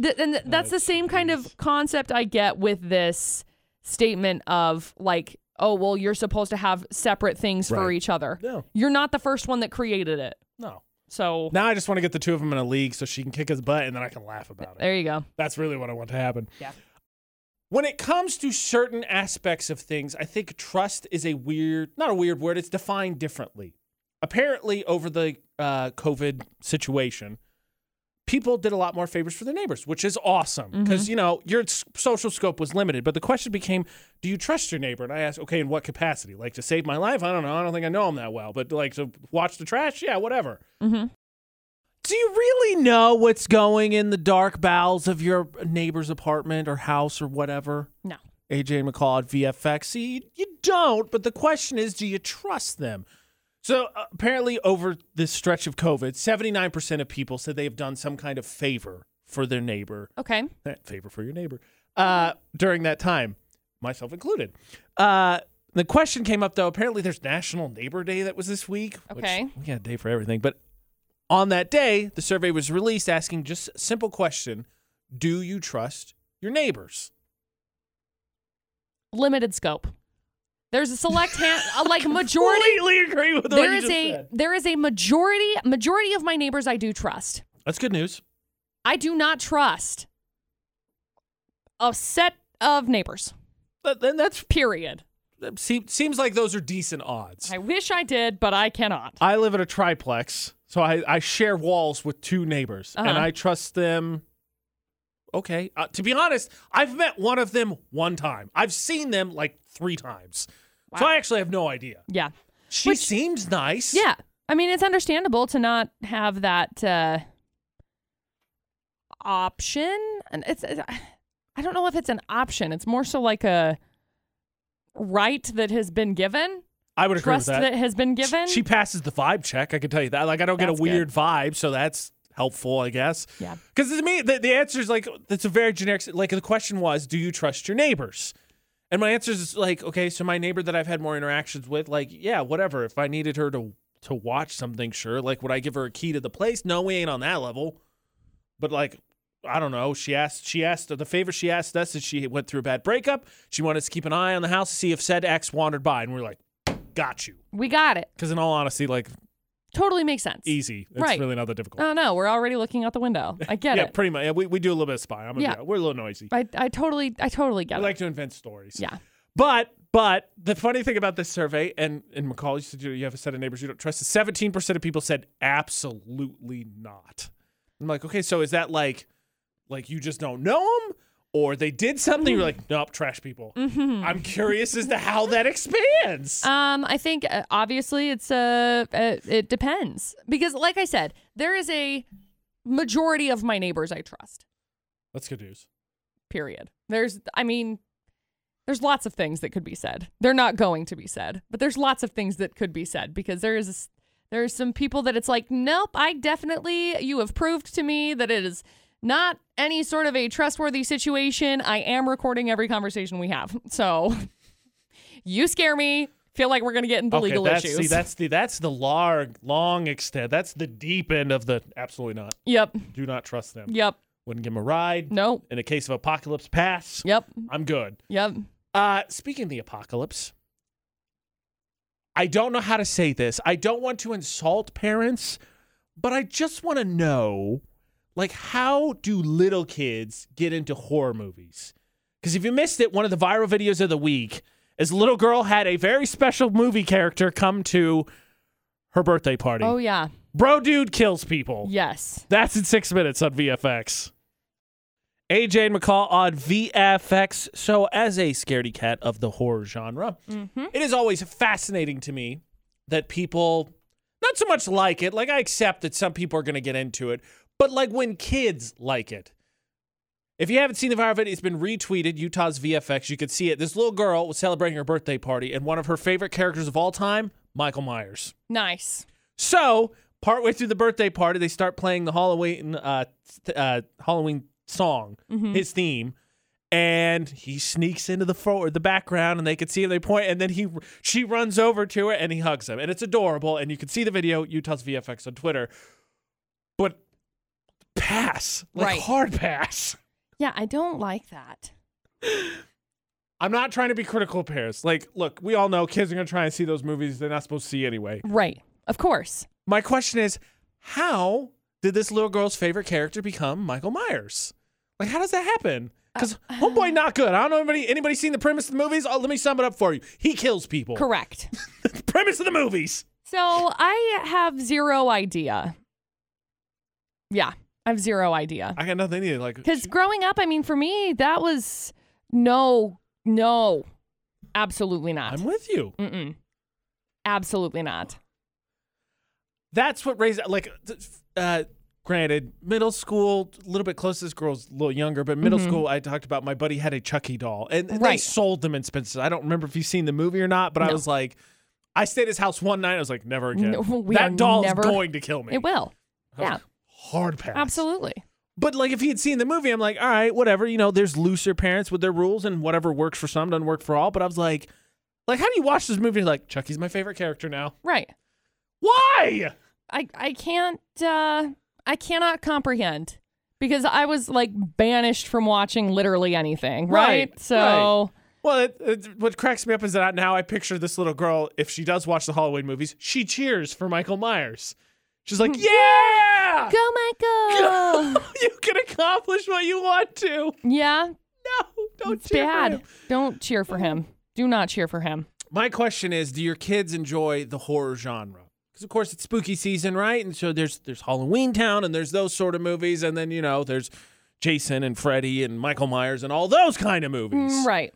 th- and th- that's the same kind of concept I get with this statement of like, oh, well, you're supposed to have separate things for Right. each other. No, You're not the first one that created it. no. So Now I just want to get the two of them in a league so she can kick his butt and then I can laugh about it. there you go. That's really what I want to happen. Yeah. When it comes to certain aspects of things, I think trust is a weird, not a weird word, it's defined differently. Apparently, over the uh, COVID situation, people did a lot more favors for their neighbors, which is awesome because, you know, your social scope was limited. But the question became, do you trust your neighbor? And I asked, okay, in what capacity? Like to save my life? I don't know. I don't think I know him that well. But like to watch the trash? Yeah, whatever. Mm-hmm. Do you really know what's going in the dark bowels of your neighbor's apartment or house or whatever? No. AJ McCall at VFX. See, you, you don't, but the question is do you trust them? So apparently, over this stretch of COVID, 79% of people said they have done some kind of favor for their neighbor. Okay. Eh, favor for your neighbor uh, during that time, myself included. Uh, the question came up though. Apparently, there's National Neighbor Day that was this week. which Okay. we got a day for everything, but on that day, the survey was released asking just a simple question: Do you trust your neighbors? Limited scope. There's a select hand, uh, like majority. Completely agree with what There you is just a said. there is a majority majority of my neighbors I do trust. That's good news. I do not trust a set of neighbors. But then that's Period. that se- seems like those are decent odds. I wish I did, but I cannot. I live in a triplex, so I, I share walls with two neighbors, and Uh-huh. I trust them. Okay, uh, to be honest, I've met one of them one time. I've seen them like three times, so I actually have no idea. Yeah. She Which- seems nice. Yeah. I mean, it's understandable to not have that uh, option. And it's, it's, I don't know if it's an option. It's more so like a right that has been given, I would agree trust with that. that. has been given. She passes the vibe check. I can tell you that. Like, I don't get a That's good. weird vibe, so that's helpful, I guess. yeah. Because to me, the, the answer is like it's a very generic. Like the question was, do you trust your neighbors? And my answer is like, okay, so my neighbor that I've had more interactions with, like, yeah, whatever. If I needed her to to watch something, sure. Like, would I give her a key to the place? No, we ain't on that level. But like, I don't know. She asked. She asked the favor she asked us is she went through a bad breakup. She wanted us to keep an eye on the house to see if said ex wandered by, and we are like, got you. We got it. Because in all honesty, like, Totally makes sense. easy. It's Right. really not that difficult. Oh, no. We're already looking out the window. I get it. yeah, it. pretty much. Yeah, we, we do a little bit of spy. I'm gonna Yeah. be- we're a little noisy. I, I totally, I totally get We it. like to invent stories. yeah. But but the funny thing about this survey, and and McCall, you said you you have a set of neighbors you don't trust. Seventeen percent of people said absolutely not. I'm like, okay, so is that like like you just don't know them, or they did something? You're like, nope, trash people. Mm-hmm. I'm curious as to how that expands. Um, I think uh, obviously it's uh, uh, it depends because, like I said, there is a majority of my neighbors I trust. That's good news. Period. There's, I mean, there's lots of things that could be said. They're not going to be said, but there's lots of things that could be said because there is there's some people that it's like, nope, I definitely you have proved to me that it is not any sort of a trustworthy situation. I am recording every conversation we have, so you scare me. Feel like we're gonna get into okay, legal that's issues. see, that's the that's the long long extent. That's the deep end of the absolutely not. yep, Do not trust them. yep, Wouldn't give them a ride. nope, In a case of apocalypse pass, yep, I'm good. yep. Uh, speaking of the apocalypse, I don't know how to say this. I don't want to insult parents, but I just want to know, like, how do little kids get into horror movies? Because if you missed it, one of the viral videos of the week is a little girl had a very special movie character come to her birthday party. Oh yeah, Bro, dude kills people. yes. That's in six minutes on VFX. AJ and McCall on VFX. So, as a scaredy cat of the horror genre, Mm-hmm. it is always fascinating to me that people not so much like it. Like, I accept that some people are going to get into it, but like when kids like it. If you haven't seen the viral video, it's been retweeted. Utah's VFX. You could see it. This little girl was celebrating her birthday party, and one of her favorite characters of all time, Michael Myers. Nice. So, partway through the birthday party, they start playing the Halloween uh, uh Halloween song, Mhm. his theme. And he sneaks into the forward, the background, and they can see him. They point, and then he, she runs over to her, and he hugs him, and it's adorable. And you can see the video, Utah's VFX on Twitter. Pass, like Right. hard pass. Yeah, I don't like that. I'm not trying to be critical of parents. Like, look, we all know kids are gonna try and see those movies they're not supposed to see anyway. Right. Of course. My question is, how did this little girl's favorite character become Michael Myers? Like, how does that happen? Because Uh, homeboy not good. I don't know anybody anybody seen the premise of the movies. Oh, let me sum it up for you. He kills people. Correct. premise of the movies. So I have zero idea. Yeah, I have zero idea. I got nothing either. Like, Because growing up, I mean, for me, that was no, no, absolutely not. I'm with you. Mm-mm. Absolutely not. That's what raised like. Uh, granted, middle school, a little bit close. This girl's a little younger, but middle Mhm. school, I talked about my buddy had a Chucky doll, and they Right. sold them in Spencer's. I don't remember if you've seen the movie or not, but I was like, I stayed at his house one night. I was like, never again. No, that doll's never- going to kill me. It will. Yeah, hard pass. absolutely. But like, if he had seen the movie, I'm like, all right, whatever. You know, there's looser parents with their rules, and whatever works for some doesn't work for all. But I was like, like, how do you watch this movie? Like, Chucky's my favorite character now. Right. Why? I I can't uh I cannot comprehend because I was like banished from watching literally anything, right? Right, So Well, it, it, what cracks me up is that now I picture this little girl. If she does watch the Halloween movies, she cheers for Michael Myers. She's like, "Yeah, go Michael. you can accomplish what you want to." yeah, No, don't it's cheer for him. Don't cheer for him. Do not cheer for him. My question is, do your kids enjoy the horror genre? Because of course it's spooky season, right? And so there's there's Halloweentown and there's those sort of movies, and then you know there's Jason and Freddy and Michael Myers and all those kind of movies. Mm, right.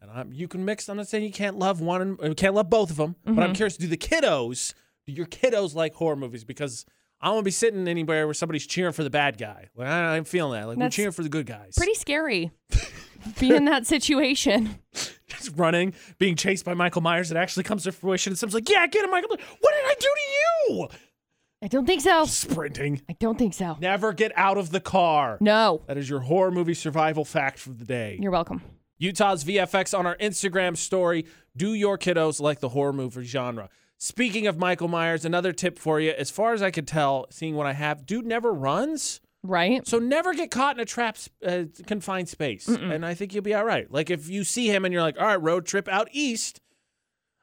And I'm, you can mix. I'm not saying you can't love one and uh, can't love both of them, but Mm-hmm. I'm curious: to do the kiddos, do your kiddos like horror movies? Because I don't want to be sitting anywhere where somebody's cheering for the bad guy. Like I, I'm feeling that. Like we're cheering for the good guys. Pretty scary. Be in that situation. Just running, being chased by Michael Myers. It actually comes to fruition. And someone's like, "Yeah, get him, Michael." What did I do to you? I don't think so. Sprinting. I don't think so. Never get out of the car. No. That is your horror movie survival fact for the day. You're welcome. Utah's VFX on our Instagram story. Do your kiddos like the horror movie genre? Speaking of Michael Myers, another tip for you. As far as I could tell, seeing what I have, dude never runs. Right? So never get caught in a trap, uh, confined space. And I think you'll be all right. Like if you see him and you're like, all right, road trip out east.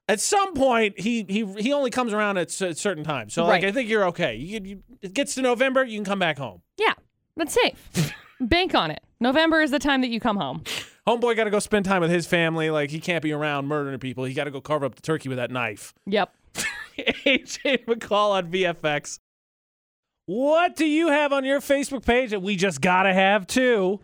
At some point, he he he only comes around at s- certain times. So like, Right. I think you're okay. You, you, it gets to November, you can come back home. Yeah. That's safe. Bank on it. November is the time that you come home. Homeboy got to go spend time with his family. Like he can't be around murdering people. He got to go carve up the turkey with that knife. Yep. AJ McCall on VFX. What do you have on your Facebook page that we just gotta have too?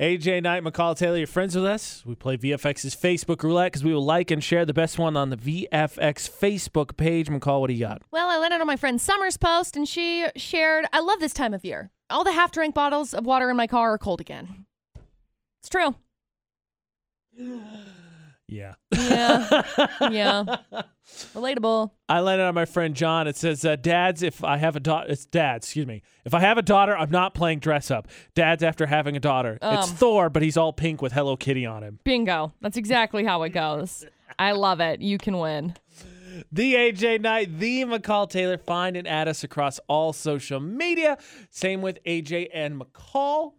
AJ Knight, McCall Taylor, you're friends with us. We play VFX's Facebook roulette because we will like and share the best one on the VFX Facebook page. McCall, what do you got? Well, I landed on my friend Summer's post and she shared, I love this time of year. All the half drank bottles of water in my car are cold again. It's true. Yeah. Yeah. yeah. Relatable. I landed on my friend John. It says, uh, "Dads, if I have a daughter, it's dads. Excuse me. If I have a daughter, I'm not playing dress up. Dads after having a daughter. it's Um. Thor, but he's all pink with Hello Kitty on him. Bingo. That's exactly how it goes. I love it. You can win. The AJ Knight, the McCall Taylor. Find and add us across all social media. Same with AJ and McCall.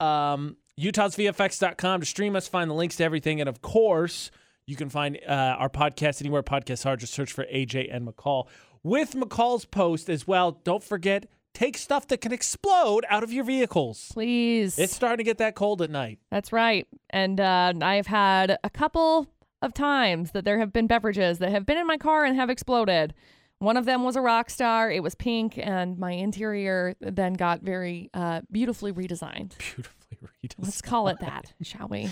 Um, UtahsVFX.com to stream us, find the links to everything. And of course, you can find uh, our podcast anywhere podcasts are. Just search for AJ and McCall. With McCall's post as well, don't forget, take stuff that can explode out of your vehicles. Please. It's starting to get that cold at night. That's right. And uh, I've had a couple of times that there have been beverages that have been in my car and have exploded. One of them was a rock star. It was pink, and my interior then got very uh, beautifully redesigned. Beautifully read. Let's call it that, shall we?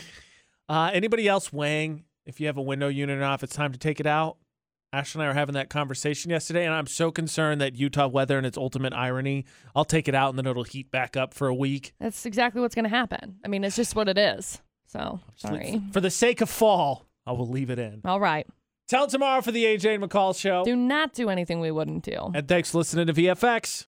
Uh, anybody else weighing if you have a window unit if it's time to take it out? Ashley and I were having that conversation yesterday, and I'm so concerned that Utah weather and its ultimate irony. I'll take it out and then it'll heat back up for a week. That's exactly what's going to happen. I mean, it's just what it is. So, sorry. For the sake of fall, I will leave it in. All right. Tell tomorrow for the AJ and McCall show. Do not do anything we wouldn't do. And thanks for listening to VFX.